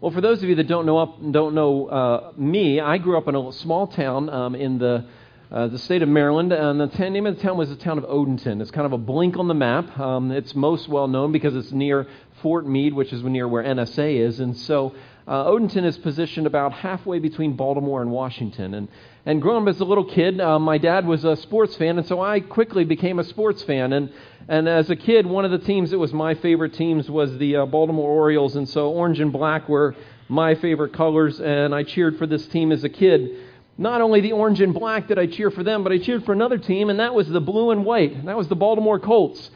Well, for those of you that don't know, up, don't know uh, me, I grew up in a small town um, in the, uh, the state of Maryland, and the t- name of the town was the town of Odenton. It's kind of a blink on the map. Um, it's most well known because it's near Fort Meade, which is near where NSA is, and so uh, Odenton is positioned about halfway between Baltimore and Washington. And, and growing up as a little kid, uh, my dad was a sports fan, and so I quickly became a sports fan. And, and as a kid, one of the teams that was my favorite teams was the uh, Baltimore Orioles, and so orange and black were my favorite colors, and I cheered for this team as a kid. Not only the orange and black did I cheer for them, but I cheered for another team, and that was the blue and white, and that was the Baltimore Colts.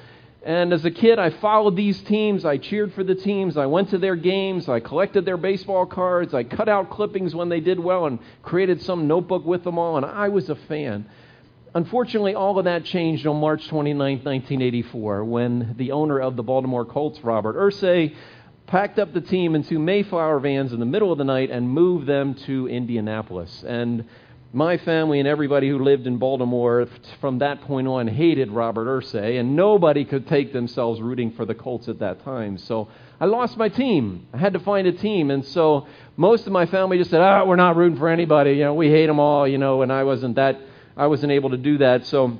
And as a kid, I followed these teams. I cheered for the teams. I went to their games. I collected their baseball cards. I cut out clippings when they did well and created some notebook with them all. And I was a fan. Unfortunately, all of that changed on March 29, 1984, when the owner of the Baltimore Colts, Robert Irsay, packed up the team into Mayflower vans in the middle of the night and moved them to Indianapolis. And my family and everybody who lived in Baltimore from that point on hated Robert Irsay, and nobody could take themselves rooting for the Colts at that time. So I lost my team. I had to find a team, and so most of my family just said, "Ah, we're not rooting for anybody. You know, we hate them all." You know, and I wasn't that. I wasn't able to do that. So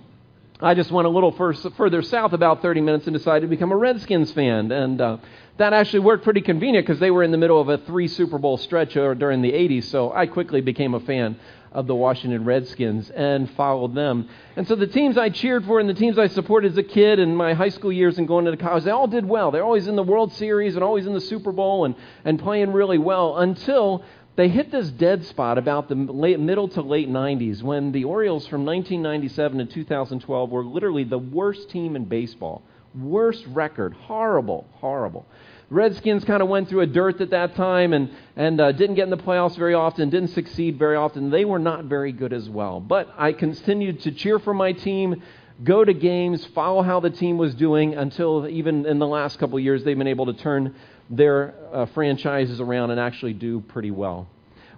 I just went a little first, further south, about 30 minutes, and decided to become a Redskins fan. And uh, that actually worked pretty convenient because they were in the middle of a three Super Bowl stretch during the 80s. So I quickly became a fan of the Washington Redskins and followed them. And so the teams I cheered for and the teams I supported as a kid in my high school years and going into college, they all did well. They're always in the World Series and always in the Super Bowl and, and playing really well until they hit this dead spot about the late, middle to late 90s when the Orioles from 1997 to 2012 were literally the worst team in baseball. Worst record. Horrible, horrible. Redskins kind of went through a dearth at that time and, and uh, didn't get in the playoffs very often, didn't succeed very often. They were not very good as well. But I continued to cheer for my team, go to games, follow how the team was doing until even in the last couple years they've been able to turn their uh, franchises around and actually do pretty well.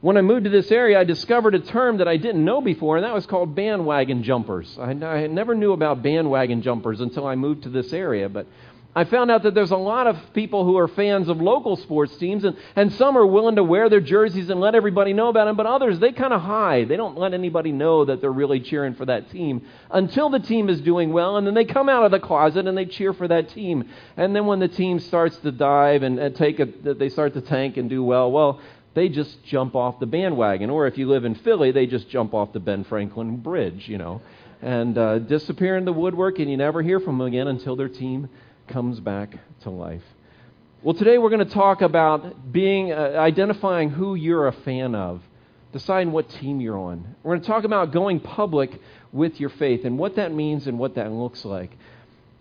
When I moved to this area, I discovered a term that I didn't know before, and that was called bandwagon jumpers. I, I never knew about bandwagon jumpers until I moved to this area, but I found out that there's a lot of people who are fans of local sports teams, and, and some are willing to wear their jerseys and let everybody know about them, but others, they kind of hide. They don't let anybody know that they're really cheering for that team until the team is doing well, and then they come out of the closet and they cheer for that team. And then when the team starts to dive and, and take a, they start to tank and do well, well, they just jump off the bandwagon. Or if you live in Philly, they just jump off the Ben Franklin Bridge, you know, and uh, disappear in the woodwork, and you never hear from them again until their team comes back to life. Well, today we're going to talk about being uh, identifying who you're a fan of, deciding what team you're on. We're going to talk about going public with your faith and what that means and what that looks like.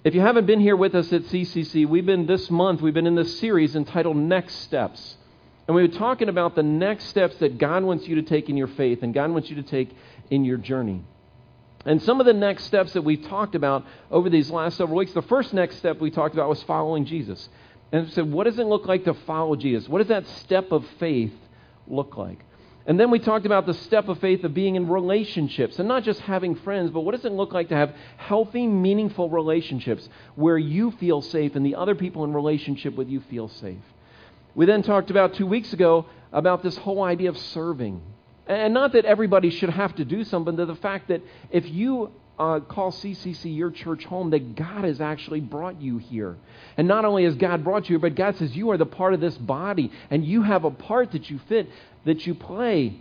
If you haven't been here with us at CCC, we've been this month, we've been in this series entitled Next Steps. And we were talking about the next steps that God wants you to take in your faith and God wants you to take in your journey. And some of the next steps that we've talked about over these last several weeks, the first next step we talked about was following Jesus. And said, what does it look like to follow Jesus? What does that step of faith look like? And then we talked about the step of faith of being in relationships and not just having friends, but what does it look like to have healthy, meaningful relationships where you feel safe and the other people in relationship with you feel safe? We then talked about two weeks ago about this whole idea of serving and not that everybody should have to do something, but the fact that if you uh, call CCC your church home, that God has actually brought you here. And not only has God brought you here, but God says you are the part of this body, and you have a part that you fit, that you play.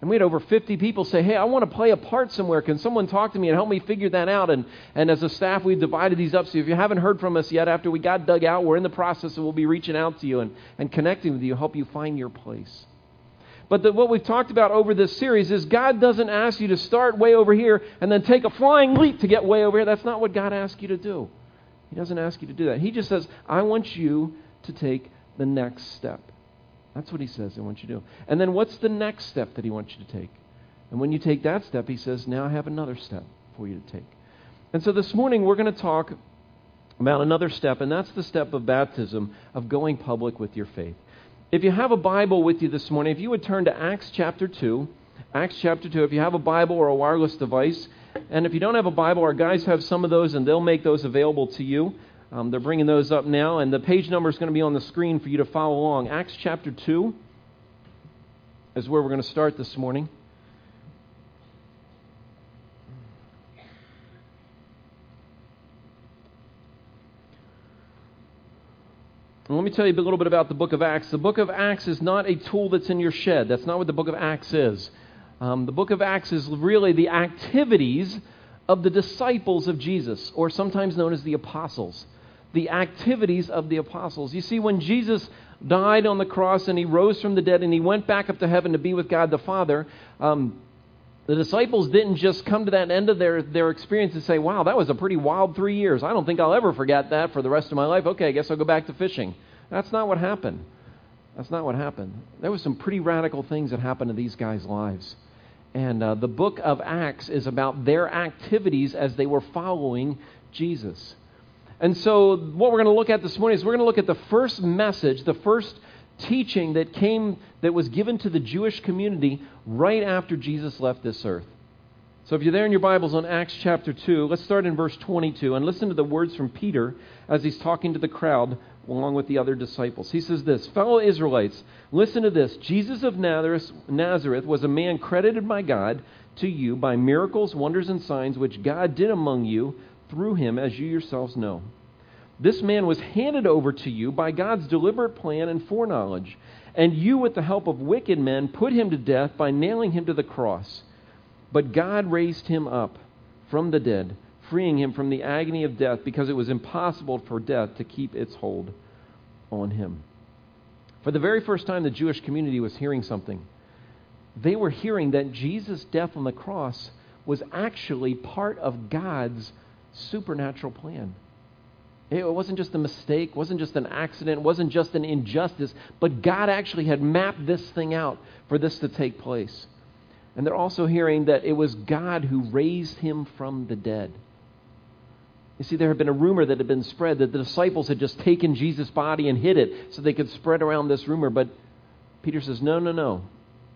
And we had over 50 people say, Hey, I want to play a part somewhere. Can someone talk to me and help me figure that out? And, and as a staff, we've divided these up. So if you haven't heard from us yet after we got dug out, we're in the process and we'll be reaching out to you and, and connecting with you, help you find your place. But the, what we've talked about over this series is God doesn't ask you to start way over here and then take a flying leap to get way over here. That's not what God asks you to do. He doesn't ask you to do that. He just says, I want you to take the next step. That's what he says, I want you to do. And then what's the next step that he wants you to take? And when you take that step, he says, now I have another step for you to take. And so this morning we're going to talk about another step, and that's the step of baptism, of going public with your faith. If you have a Bible with you this morning, if you would turn to Acts chapter 2, Acts chapter 2, if you have a Bible or a wireless device, and if you don't have a Bible, our guys have some of those and they'll make those available to you. Um, they're bringing those up now, and the page number is going to be on the screen for you to follow along. Acts chapter 2 is where we're going to start this morning. And let me tell you a little bit about the book of Acts. The book of Acts is not a tool that's in your shed. That's not what the book of Acts is. Um, the book of Acts is really the activities of the disciples of Jesus, or sometimes known as the apostles. The activities of the apostles. You see, when Jesus died on the cross and he rose from the dead and he went back up to heaven to be with God the Father, um, the disciples didn't just come to that end of their, their experience and say, Wow, that was a pretty wild three years. I don't think I'll ever forget that for the rest of my life. Okay, I guess I'll go back to fishing. That's not what happened. That's not what happened. There were some pretty radical things that happened to these guys' lives. And uh, the book of Acts is about their activities as they were following Jesus. And so, what we're going to look at this morning is we're going to look at the first message, the first teaching that came, that was given to the Jewish community right after Jesus left this earth. So, if you're there in your Bibles on Acts chapter 2, let's start in verse 22 and listen to the words from Peter as he's talking to the crowd along with the other disciples. He says this Fellow Israelites, listen to this. Jesus of Nazareth was a man credited by God to you by miracles, wonders, and signs which God did among you through him, as you yourselves know. This man was handed over to you by God's deliberate plan and foreknowledge, and you, with the help of wicked men, put him to death by nailing him to the cross. But God raised him up from the dead freeing him from the agony of death because it was impossible for death to keep its hold on him. For the very first time, the Jewish community was hearing something. They were hearing that Jesus' death on the cross was actually part of God's supernatural plan. It wasn't just a mistake, wasn't just an accident, wasn't just an injustice, but God actually had mapped this thing out for this to take place. And they're also hearing that it was God who raised him from the dead. You see, there had been a rumor that had been spread that the disciples had just taken Jesus' body and hid it so they could spread around this rumor. But Peter says, no, no, no.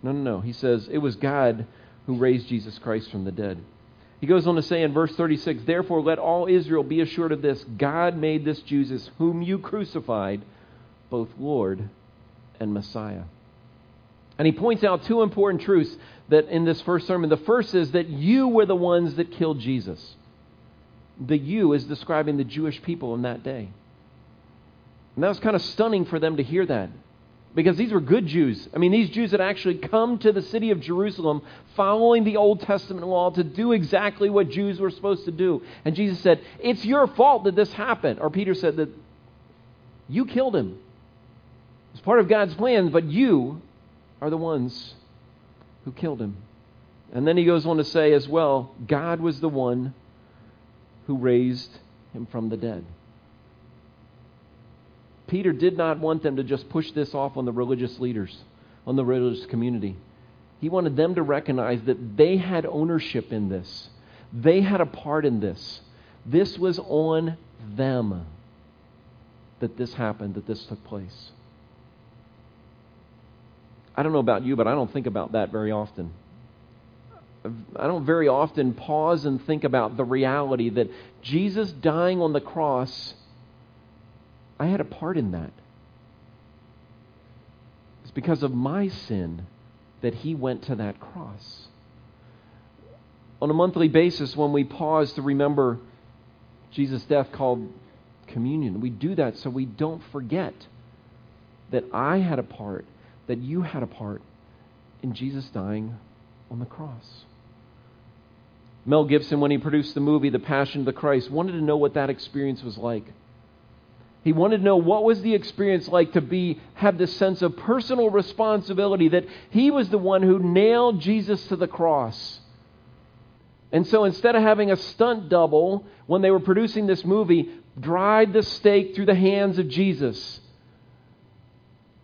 No, no, no. He says, it was God who raised Jesus Christ from the dead. He goes on to say in verse 36 Therefore, let all Israel be assured of this God made this Jesus, whom you crucified, both Lord and Messiah. And he points out two important truths that in this first sermon. The first is that you were the ones that killed Jesus the you is describing the Jewish people in that day. And that was kind of stunning for them to hear that. Because these were good Jews. I mean, these Jews had actually come to the city of Jerusalem following the Old Testament law to do exactly what Jews were supposed to do. And Jesus said, It's your fault that this happened. Or Peter said that you killed him. It's part of God's plan, but you are the ones who killed him. And then he goes on to say as well, God was the one who raised him from the dead. Peter did not want them to just push this off on the religious leaders, on the religious community. He wanted them to recognize that they had ownership in this, they had a part in this. This was on them that this happened, that this took place. I don't know about you, but I don't think about that very often. I don't very often pause and think about the reality that Jesus dying on the cross, I had a part in that. It's because of my sin that he went to that cross. On a monthly basis, when we pause to remember Jesus' death called communion, we do that so we don't forget that I had a part, that you had a part in Jesus dying on the cross. Mel Gibson, when he produced the movie The Passion of the Christ, wanted to know what that experience was like. He wanted to know what was the experience like to be have this sense of personal responsibility that he was the one who nailed Jesus to the cross. And so instead of having a stunt double when they were producing this movie drive the stake through the hands of Jesus,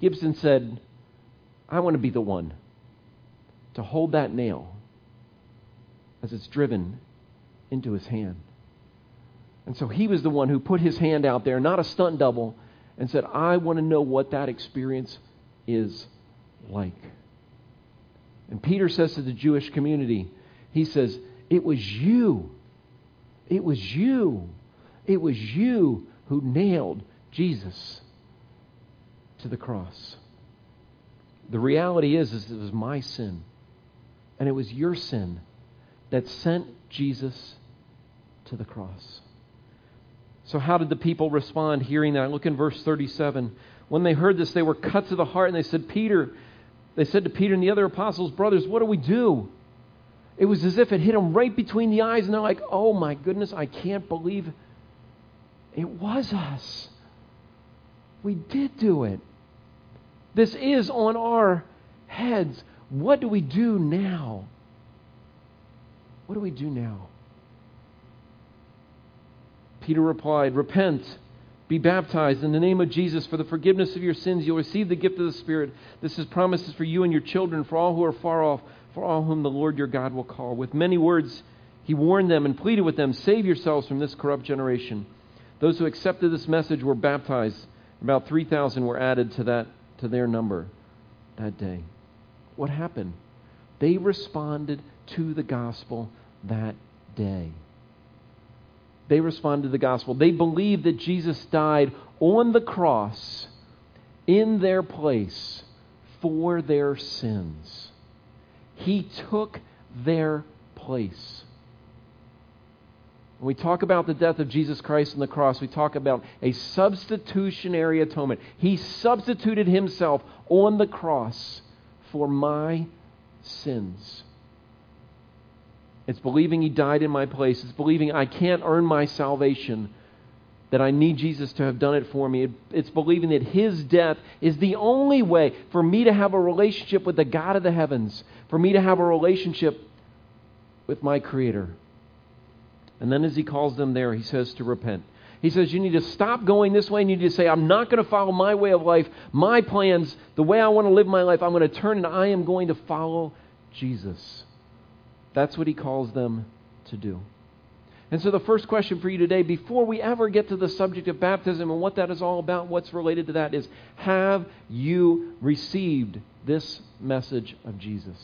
Gibson said, I want to be the one to hold that nail as it's driven into his hand. And so he was the one who put his hand out there, not a stunt double, and said, I want to know what that experience is like. And Peter says to the Jewish community, he says, It was you. It was you. It was you who nailed Jesus to the cross. The reality is, is it was my sin, and it was your sin that sent Jesus to the cross. So, how did the people respond hearing that? Look in verse 37. When they heard this, they were cut to the heart, and they said, Peter, they said to Peter and the other apostles, Brothers, what do we do? It was as if it hit them right between the eyes, and they're like, Oh my goodness, I can't believe it was us. We did do it. This is on our heads. What do we do now? What do we do now? Peter replied, Repent, be baptized in the name of Jesus for the forgiveness of your sins. You'll receive the gift of the Spirit. This is promises for you and your children, for all who are far off, for all whom the Lord your God will call. With many words, he warned them and pleaded with them, Save yourselves from this corrupt generation. Those who accepted this message were baptized. About 3,000 were added to, that, to their number that day. What happened? They responded to the gospel that day they responded to the gospel. They believed that Jesus died on the cross in their place for their sins. He took their place. When we talk about the death of Jesus Christ on the cross, we talk about a substitutionary atonement. He substituted himself on the cross for my sins. It's believing He died in my place. It's believing I can't earn my salvation, that I need Jesus to have done it for me. It's believing that His death is the only way for me to have a relationship with the God of the heavens, for me to have a relationship with my Creator. And then as He calls them there, He says to repent. He says, You need to stop going this way and you need to say, I'm not going to follow my way of life, my plans, the way I want to live my life. I'm going to turn and I am going to follow Jesus. That's what he calls them to do. And so, the first question for you today, before we ever get to the subject of baptism and what that is all about, what's related to that, is Have you received this message of Jesus?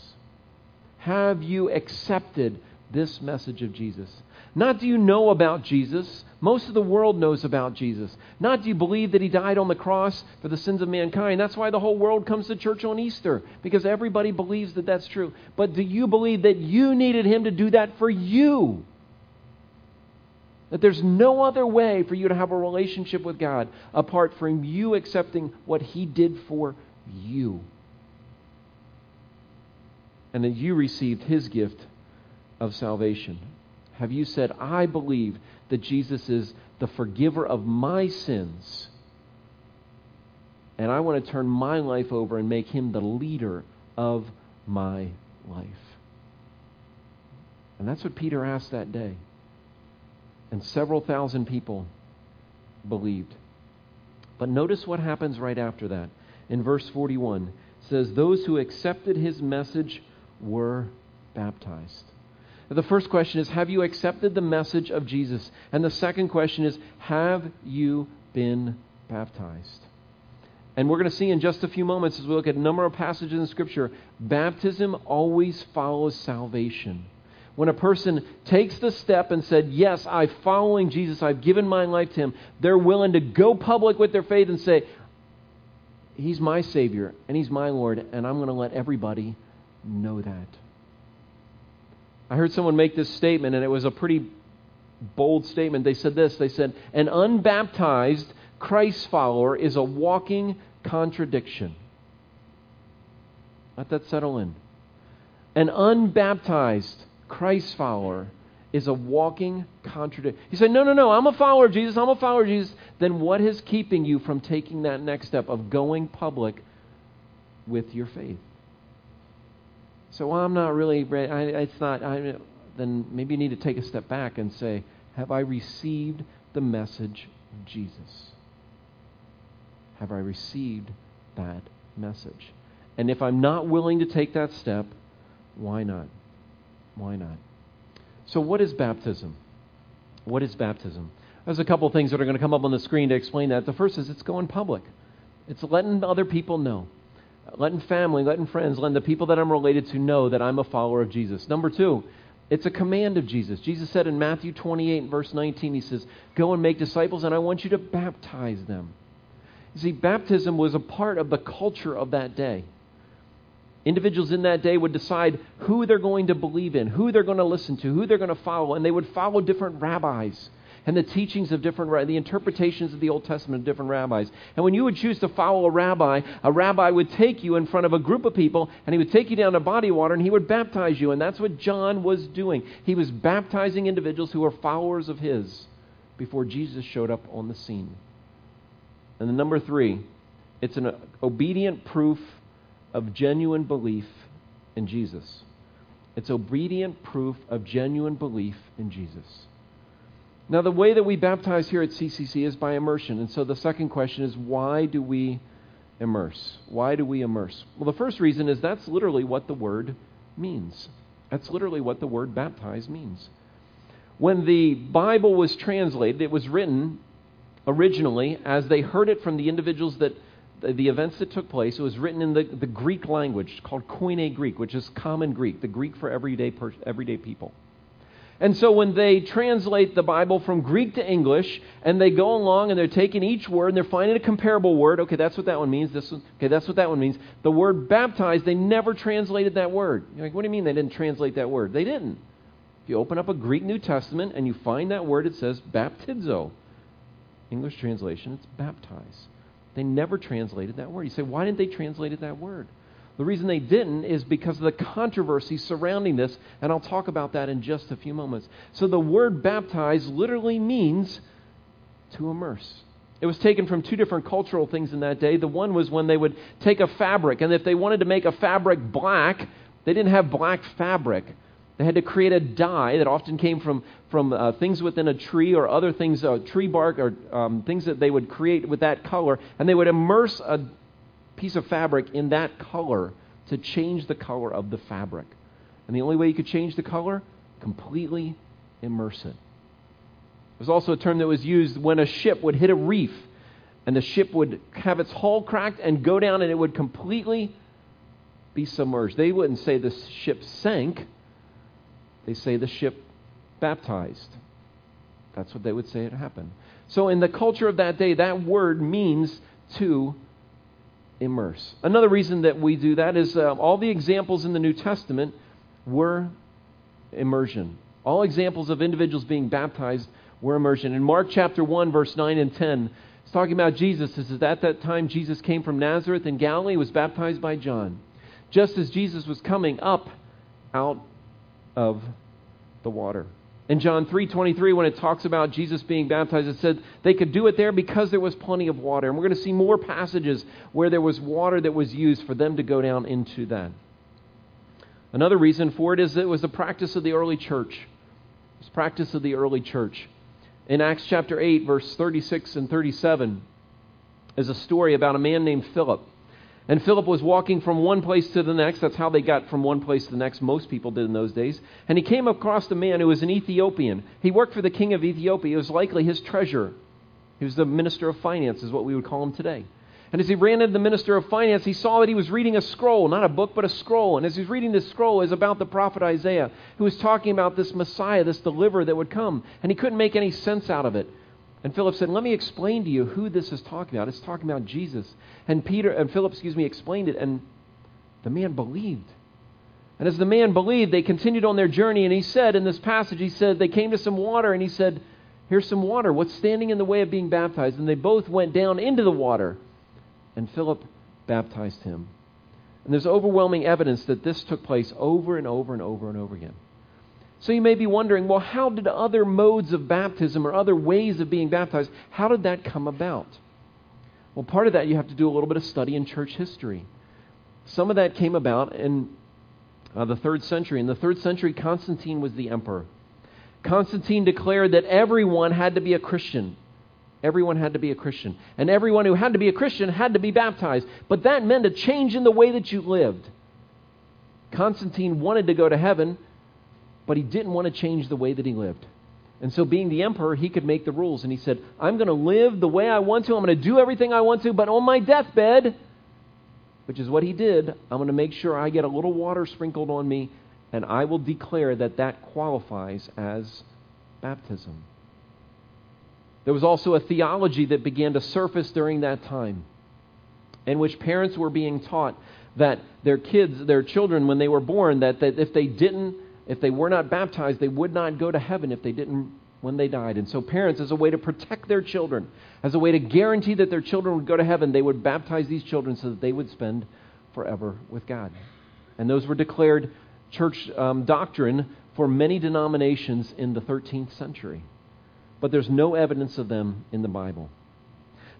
Have you accepted this message of Jesus? Not do you know about Jesus. Most of the world knows about Jesus. Not do you believe that he died on the cross for the sins of mankind. That's why the whole world comes to church on Easter, because everybody believes that that's true. But do you believe that you needed him to do that for you? That there's no other way for you to have a relationship with God apart from you accepting what he did for you. And that you received his gift of salvation. Have you said, I believe that Jesus is the forgiver of my sins, and I want to turn my life over and make him the leader of my life? And that's what Peter asked that day. And several thousand people believed. But notice what happens right after that. In verse 41, it says, Those who accepted his message were baptized. The first question is Have you accepted the message of Jesus? And the second question is Have you been baptized? And we're going to see in just a few moments as we look at a number of passages in Scripture, baptism always follows salvation. When a person takes the step and said, Yes, I'm following Jesus, I've given my life to him, they're willing to go public with their faith and say, He's my Savior and He's my Lord, and I'm going to let everybody know that. I heard someone make this statement, and it was a pretty bold statement. They said this They said, An unbaptized Christ follower is a walking contradiction. Let that settle in. An unbaptized Christ follower is a walking contradiction. You say, No, no, no, I'm a follower of Jesus, I'm a follower of Jesus. Then what is keeping you from taking that next step of going public with your faith? So well, I'm not really ready. I, it's not. I, then maybe you need to take a step back and say, Have I received the message of Jesus? Have I received that message? And if I'm not willing to take that step, why not? Why not? So, what is baptism? What is baptism? There's a couple of things that are going to come up on the screen to explain that. The first is it's going public, it's letting other people know letting family, letting friends, letting the people that I'm related to know that I'm a follower of Jesus. Number two, It's a command of Jesus. Jesus said in Matthew 28, verse 19, He says, Go and make disciples, and I want you to baptize them. You see, baptism was a part of the culture of that day. Individuals in that day would decide who they're going to believe in, who they're going to listen to, who they're going to follow, and they would follow different rabbis and the teachings of different, the interpretations of the Old Testament of different rabbis. And when you would choose to follow a rabbi, a rabbi would take you in front of a group of people, and he would take you down to body water, and he would baptize you. And that's what John was doing. He was baptizing individuals who were followers of his before Jesus showed up on the scene. And the number three, it's an obedient proof of genuine belief in Jesus. It's obedient proof of genuine belief in Jesus. Now, the way that we baptize here at CCC is by immersion. And so the second question is why do we immerse? Why do we immerse? Well, the first reason is that's literally what the word means. That's literally what the word baptize means. When the Bible was translated, it was written originally as they heard it from the individuals that the events that took place. It was written in the, the Greek language called Koine Greek, which is common Greek, the Greek for everyday, everyday people. And so when they translate the Bible from Greek to English and they go along and they're taking each word and they're finding a comparable word, okay, that's what that one means. This one, okay, that's what that one means. The word baptized, they never translated that word. You're like, what do you mean they didn't translate that word? They didn't. If you open up a Greek New Testament and you find that word, it says baptizo. English translation, it's baptize. They never translated that word. You say, why didn't they translate that word? The reason they didn't is because of the controversy surrounding this, and I'll talk about that in just a few moments. So the word baptize literally means to immerse. It was taken from two different cultural things in that day. The one was when they would take a fabric, and if they wanted to make a fabric black, they didn't have black fabric. They had to create a dye that often came from, from uh, things within a tree or other things, uh, tree bark or um, things that they would create with that color, and they would immerse a piece of fabric in that color to change the color of the fabric. And the only way you could change the color? Completely immerse it. There's also a term that was used when a ship would hit a reef and the ship would have its hull cracked and go down and it would completely be submerged. They wouldn't say the ship sank, they say the ship baptized. That's what they would say it happened. So, in the culture of that day, that word means to immerse. Another reason that we do that is uh, all the examples in the New Testament were immersion. All examples of individuals being baptized were immersion. In Mark chapter 1, verse 9 and 10, it's talking about Jesus. It says, At that time, Jesus came from Nazareth in Galilee, was baptized by John. Just as Jesus was coming up out of the water. In John 3:23 when it talks about Jesus being baptized it said they could do it there because there was plenty of water. And we're going to see more passages where there was water that was used for them to go down into that. Another reason for it is it was the practice of the early church. It was practice of the early church. In Acts chapter 8 verse 36 and 37 is a story about a man named Philip. And Philip was walking from one place to the next. That's how they got from one place to the next. Most people did in those days. And he came across a man who was an Ethiopian. He worked for the king of Ethiopia. He was likely his treasurer. He was the minister of finance, is what we would call him today. And as he ran into the minister of finance, he saw that he was reading a scroll, not a book, but a scroll. And as he was reading this scroll, it was about the prophet Isaiah, who was talking about this Messiah, this deliverer that would come. And he couldn't make any sense out of it. And Philip said, Let me explain to you who this is talking about. It's talking about Jesus. And Peter and Philip, excuse me, explained it, and the man believed. And as the man believed, they continued on their journey, and he said in this passage, he said, they came to some water, and he said, Here's some water. What's standing in the way of being baptized? And they both went down into the water, and Philip baptized him. And there's overwhelming evidence that this took place over and over and over and over again. So you may be wondering, well, how did other modes of baptism or other ways of being baptized, how did that come about? Well, part of that you have to do a little bit of study in church history. Some of that came about in uh, the third century. In the third century, Constantine was the emperor. Constantine declared that everyone had to be a Christian. Everyone had to be a Christian. And everyone who had to be a Christian had to be baptized. But that meant a change in the way that you lived. Constantine wanted to go to heaven, but he didn't want to change the way that he lived. And so, being the emperor, he could make the rules. And he said, I'm going to live the way I want to. I'm going to do everything I want to. But on my deathbed, which is what he did, I'm going to make sure I get a little water sprinkled on me and I will declare that that qualifies as baptism. There was also a theology that began to surface during that time in which parents were being taught that their kids, their children, when they were born, that, that if they didn't, if they were not baptized, they would not go to heaven if they didn't when they died. And so, parents, as a way to protect their children, as a way to guarantee that their children would go to heaven, they would baptize these children so that they would spend forever with God. And those were declared church um, doctrine for many denominations in the 13th century. But there's no evidence of them in the Bible.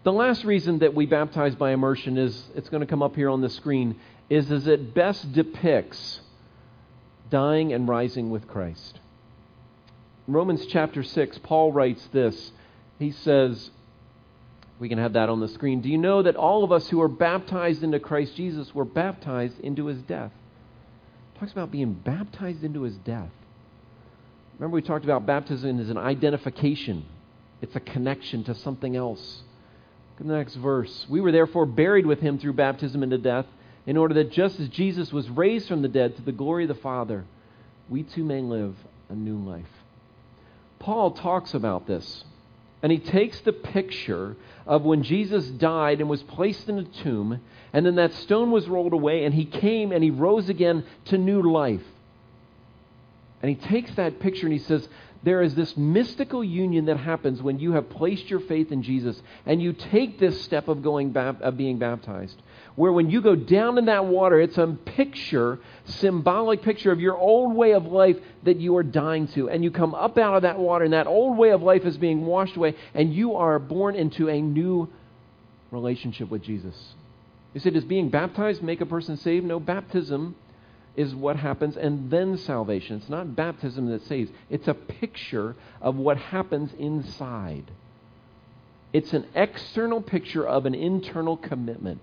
The last reason that we baptize by immersion is it's going to come up here on the screen is as it best depicts dying and rising with Christ. In Romans chapter 6, Paul writes this. He says, we can have that on the screen. Do you know that all of us who are baptized into Christ Jesus were baptized into his death? talks about being baptized into his death. Remember, we talked about baptism as an identification, it's a connection to something else. Look at the next verse. We were therefore buried with him through baptism into death, in order that just as Jesus was raised from the dead to the glory of the Father, we too may live a new life. Paul talks about this, and he takes the picture of when Jesus died and was placed in a tomb, and then that stone was rolled away, and he came and he rose again to new life. And he takes that picture and he says, There is this mystical union that happens when you have placed your faith in Jesus and you take this step of, going, of being baptized. Where when you go down in that water, it's a picture, symbolic picture of your old way of life that you are dying to. And you come up out of that water, and that old way of life is being washed away, and you are born into a new relationship with Jesus. You say, does being baptized make a person saved? No, baptism is what happens, and then salvation. It's not baptism that saves, it's a picture of what happens inside. It's an external picture of an internal commitment.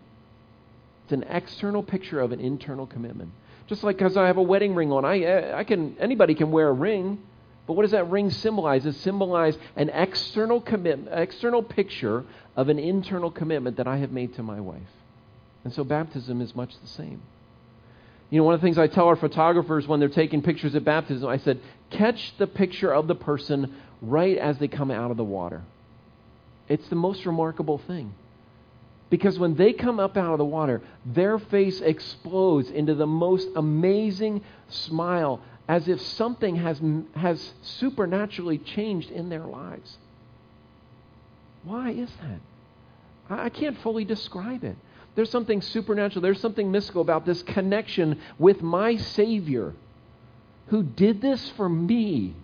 It's an external picture of an internal commitment. Just like because I have a wedding ring on, I, eh, I can anybody can wear a ring, but what does that ring symbolize? It symbolizes an external commitment, external picture of an internal commitment that I have made to my wife. And so baptism is much the same. You know, one of the things I tell our photographers when they're taking pictures at baptism, I said, catch the picture of the person right as they come out of the water. It's the most remarkable thing. Because when they come up out of the water, their face explodes into the most amazing smile as if something has, has supernaturally changed in their lives. Why is that? I can't fully describe it. There's something supernatural, there's something mystical about this connection with my Savior who did this for me.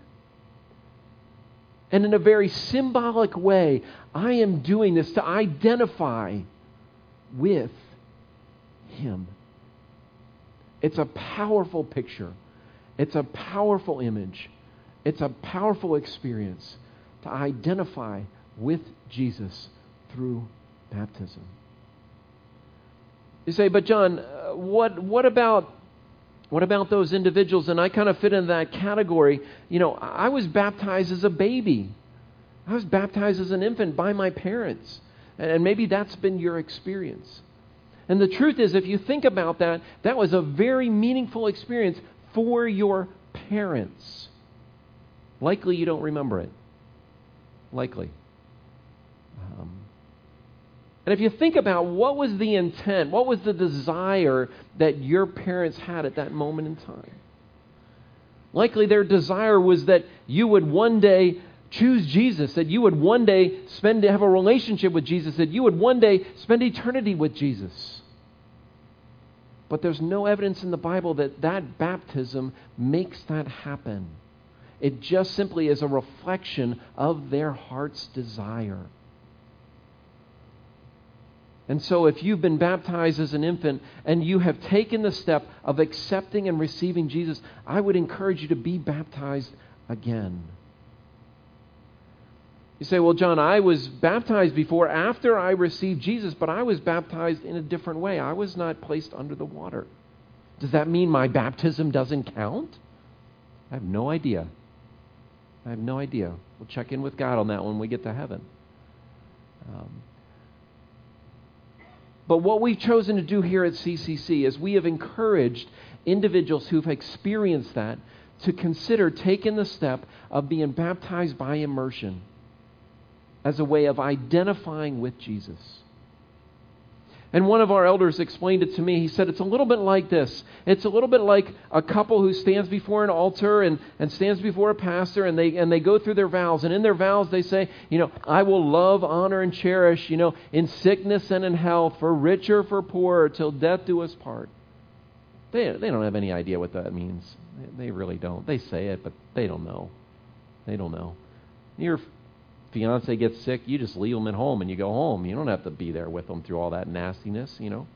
And in a very symbolic way, I am doing this to identify with Him. It's a powerful picture, it's a powerful image, it's a powerful experience to identify with Jesus through baptism. You say, but John, uh, what, what about what about those individuals? And I kind of fit in that category. You know, I was baptized as a baby. I was baptized as an infant by my parents. And maybe that's been your experience. And the truth is, if you think about that, that was a very meaningful experience for your parents. Likely you don't remember it. Likely. Um, and if you think about what was the intent, what was the desire that your parents had at that moment in time? Likely their desire was that you would one day choose Jesus, that you would one day spend have a relationship with Jesus, that you would one day spend eternity with Jesus. But there's no evidence in the Bible that that baptism makes that happen. It just simply is a reflection of their heart's desire. And so, if you've been baptized as an infant and you have taken the step of accepting and receiving Jesus, I would encourage you to be baptized again. You say, Well, John, I was baptized before after I received Jesus, but I was baptized in a different way. I was not placed under the water. Does that mean my baptism doesn't count? I have no idea. I have no idea. We'll check in with God on that when we get to heaven. Um, But what we've chosen to do here at CCC is we have encouraged individuals who've experienced that to consider taking the step of being baptized by immersion as a way of identifying with Jesus. And one of our elders explained it to me. He said it's a little bit like this. It's a little bit like a couple who stands before an altar and, and stands before a pastor and they and they go through their vows. And in their vows they say, you know, I will love, honor, and cherish, you know, in sickness and in health, for richer, for poorer, till death do us part. They, they don't have any idea what that means. They, they really don't. They say it, but they don't know. They don't know. Your fiance gets sick, you just leave them at home and you go home. You don't have to be there with them through all that nastiness, you know.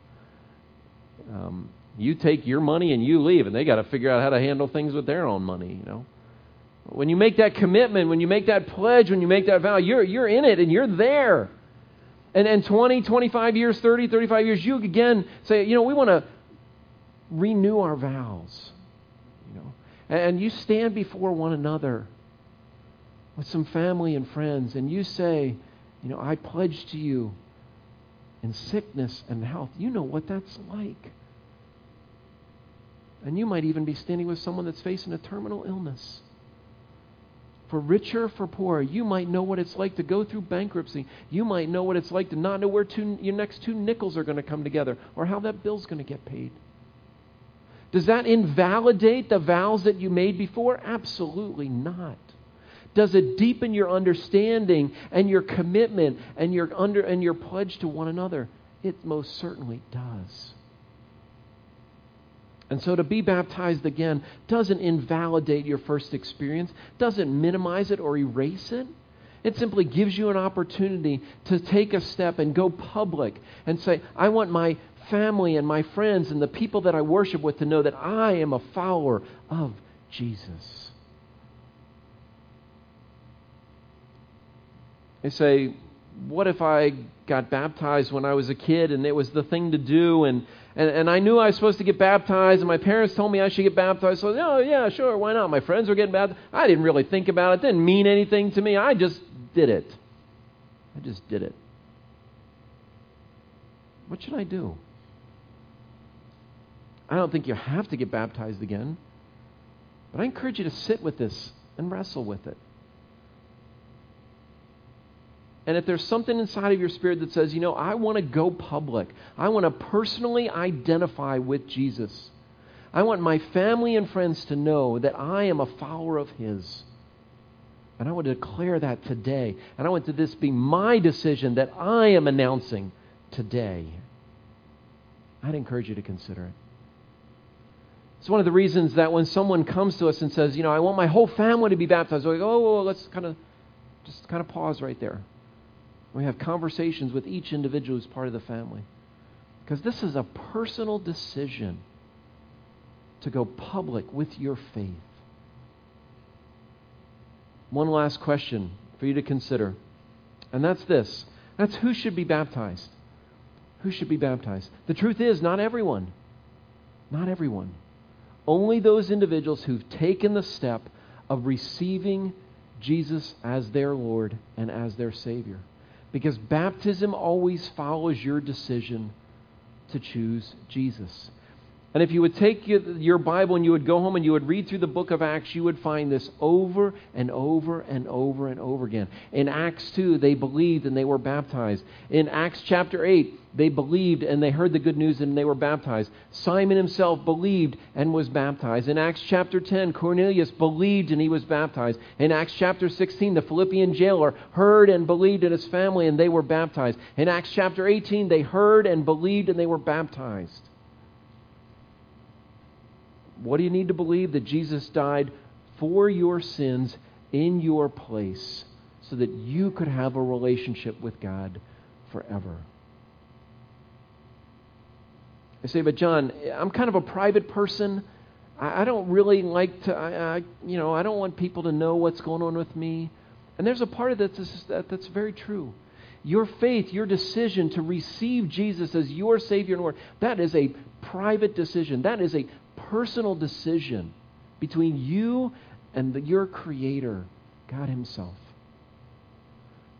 Um, you take your money and you leave, and they got to figure out how to handle things with their own money, you know. When you make that commitment, when you make that pledge, when you make that vow, you're, you're in it and you're there. And, and 20, 25 years, 30, 35 years, you again say, you know, we want to renew our vows. You know, and you stand before one another with some family and friends, and you say, you know, I pledge to you in sickness and health. You know what that's like. And you might even be standing with someone that's facing a terminal illness. For richer, for poorer, you might know what it's like to go through bankruptcy. You might know what it's like to not know where two, your next two nickels are going to come together or how that bill's going to get paid. Does that invalidate the vows that you made before? Absolutely not. Does it deepen your understanding and your commitment and your under and your pledge to one another? It most certainly does. And so to be baptized again doesn't invalidate your first experience, doesn't minimize it or erase it. It simply gives you an opportunity to take a step and go public and say, I want my family and my friends and the people that I worship with to know that I am a follower of Jesus. They say, What if I got baptized when I was a kid and it was the thing to do and, and, and I knew I was supposed to get baptized and my parents told me I should get baptized. So, oh, yeah, sure, why not? My friends were getting baptized. I didn't really think about it. It didn't mean anything to me. I just did it. I just did it. What should I do? I don't think you have to get baptized again. But I encourage you to sit with this and wrestle with it. And if there's something inside of your spirit that says, you know, I want to go public, I want to personally identify with Jesus, I want my family and friends to know that I am a follower of His. And I want to declare that today. And I want to this be my decision that I am announcing today. I'd encourage you to consider it. It's one of the reasons that when someone comes to us and says, you know, I want my whole family to be baptized, we go, oh, let's kind of just kind of pause right there. We have conversations with each individual who's part of the family. Because this is a personal decision to go public with your faith. One last question for you to consider, and that's this that's who should be baptized? Who should be baptized? The truth is, not everyone. Not everyone. Only those individuals who've taken the step of receiving Jesus as their Lord and as their Savior. Because baptism always follows your decision to choose Jesus. And if you would take your Bible and you would go home and you would read through the book of Acts, you would find this over and over and over and over again. In Acts 2, they believed and they were baptized. In Acts chapter 8, they believed and they heard the good news and they were baptized. Simon himself believed and was baptized. In Acts chapter 10, Cornelius believed and he was baptized. In Acts chapter 16, the Philippian jailer heard and believed in his family and they were baptized. In Acts chapter 18, they heard and believed and they were baptized. What do you need to believe? That Jesus died for your sins in your place so that you could have a relationship with God forever. I say, but John, I'm kind of a private person. I, don't really like to, I, I, you know, I don't want people to know what's going on with me. And there's a part of that that's, that, that's very true. Your faith, your decision to receive Jesus as your Savior and Lord, that is a private decision. That is a personal decision between you and the, your Creator, God Himself.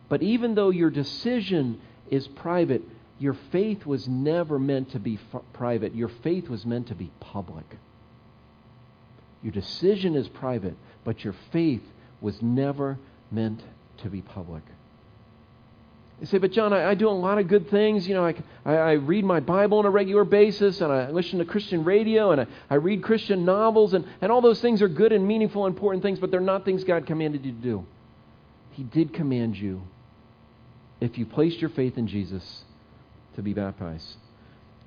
But even though your decision is private, your faith was never meant to be f- private. Your faith was meant to be public. Your decision is private, but your faith was never meant to be public. You say, but John, I, I, do a lot of good things. You know, I, I, I, read my Bible on a regular basis, and I listen to Christian radio, and I, I read Christian novels, and, and all those things are good and meaningful, and important things, but they're not things God commanded you to do. He did command you, if you placed your faith in Jesus, to be baptized.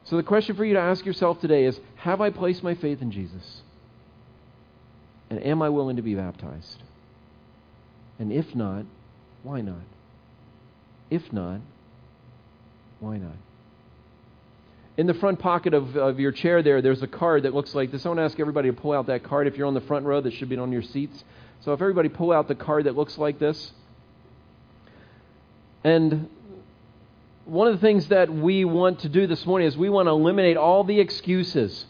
So the question for you to ask yourself today is Have I placed my faith in Jesus? And am I willing to be baptized? And if not, why not? If not, why not? In the front pocket of, of your chair there, there's a card that looks like this. I want to ask everybody to pull out that card. If you're on the front row, that should be on your seats. So if everybody pull out the card that looks like this. And one of the things that we want to do this morning is we want to eliminate all the excuses.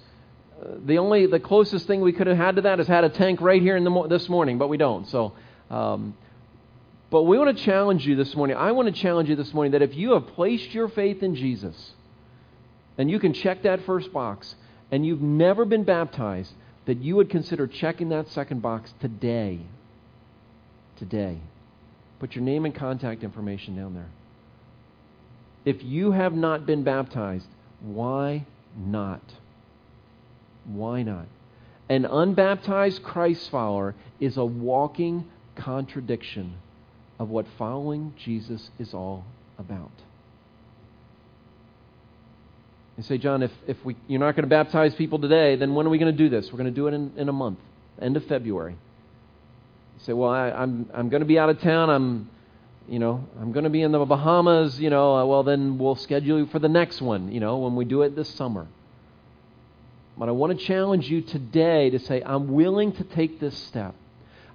Uh, the only, the closest thing we could have had to that is had a tank right here in the mo- this morning, but we don't. So, um, but we want to challenge you this morning. I want to challenge you this morning that if you have placed your faith in Jesus, and you can check that first box, and you've never been baptized, that you would consider checking that second box today. Today. Put your name and contact information down there. If you have not been baptized, why not? Why not? An unbaptized Christ follower is a walking contradiction of what following Jesus is all about. You say, John, if, if we, you're not going to baptize people today, then when are we going to do this? We're going to do it in, in a month, end of February. You say, well, I, I'm, I'm going to be out of town. I'm, you know, I'm going to be in the Bahamas, you know, uh, well, then we'll schedule you for the next one, you know, when we do it this summer. But I want to challenge you today to say, I'm willing to take this step.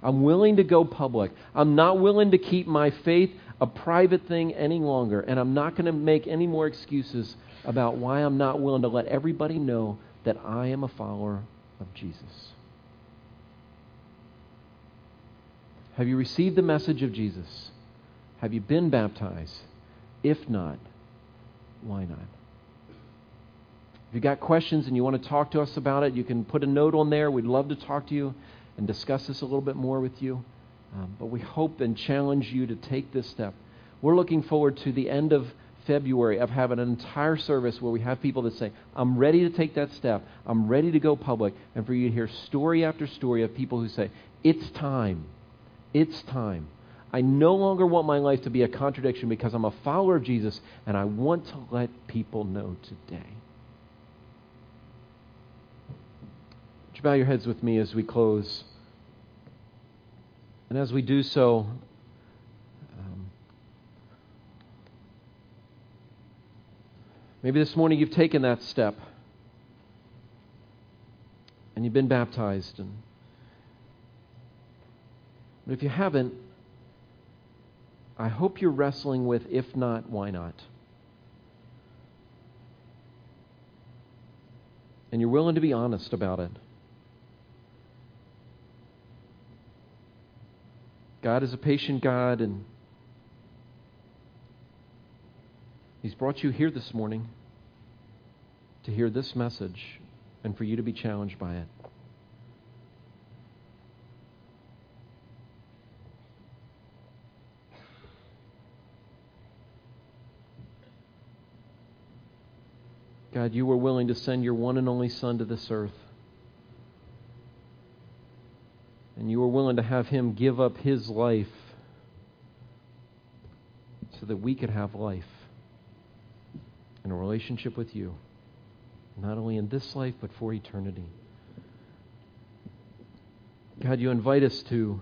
I'm willing to go public. I'm not willing to keep my faith a private thing any longer. And I'm not going to make any more excuses about why I'm not willing to let everybody know that I am a follower of Jesus. Have you received the message of Jesus? Have you been baptized? If not, why not? If you've got questions and you want to talk to us about it, you can put a note on there. We'd love to talk to you and discuss this a little bit more with you. Um, but we hope and challenge you to take this step. We're looking forward to the end of February of having an entire service where we have people that say, I'm ready to take that step. I'm ready to go public. And for you to hear story after story of people who say, It's time. It's time. I no longer want my life to be a contradiction because I'm a follower of Jesus and I want to let people know today. Would you bow your heads with me as we close? And as we do so, um, maybe this morning you've taken that step and you've been baptized. And, but if you haven't, I hope you're wrestling with if not, why not? And you're willing to be honest about it. God is a patient God, and He's brought you here this morning to hear this message and for you to be challenged by it. God, you were willing to send your one and only Son to this earth. And you were willing to have him give up his life so that we could have life in a relationship with you, not only in this life, but for eternity. God, you invite us to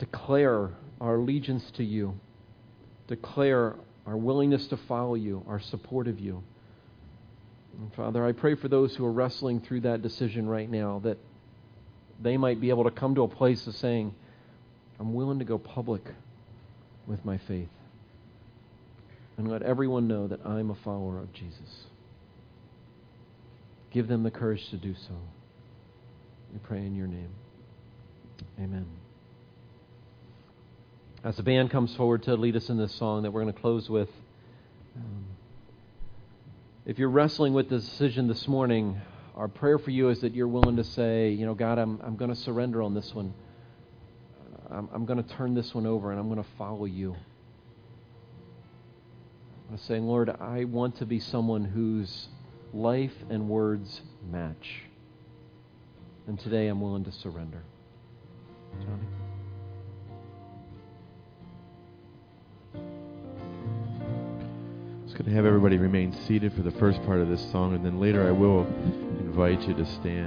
declare our allegiance to you, declare our willingness to follow you, our support of you. And Father, I pray for those who are wrestling through that decision right now that they might be able to come to a place of saying, I'm willing to go public with my faith. And let everyone know that I'm a follower of Jesus. Give them the courage to do so. We pray in your name. Amen. As the band comes forward to lead us in this song that we're going to close with, um, If you're wrestling with the decision this morning, our prayer for you is that you're willing to say, you know, God, I'm, I'm going to surrender on this one. I'm, I'm going to turn this one over and I'm going to follow you. I'm saying, Lord, I want to be someone whose life and words match. And today I'm willing to surrender. Johnny? I Just going to have everybody remain seated for the first part of this song, and then later I will invite you to stand.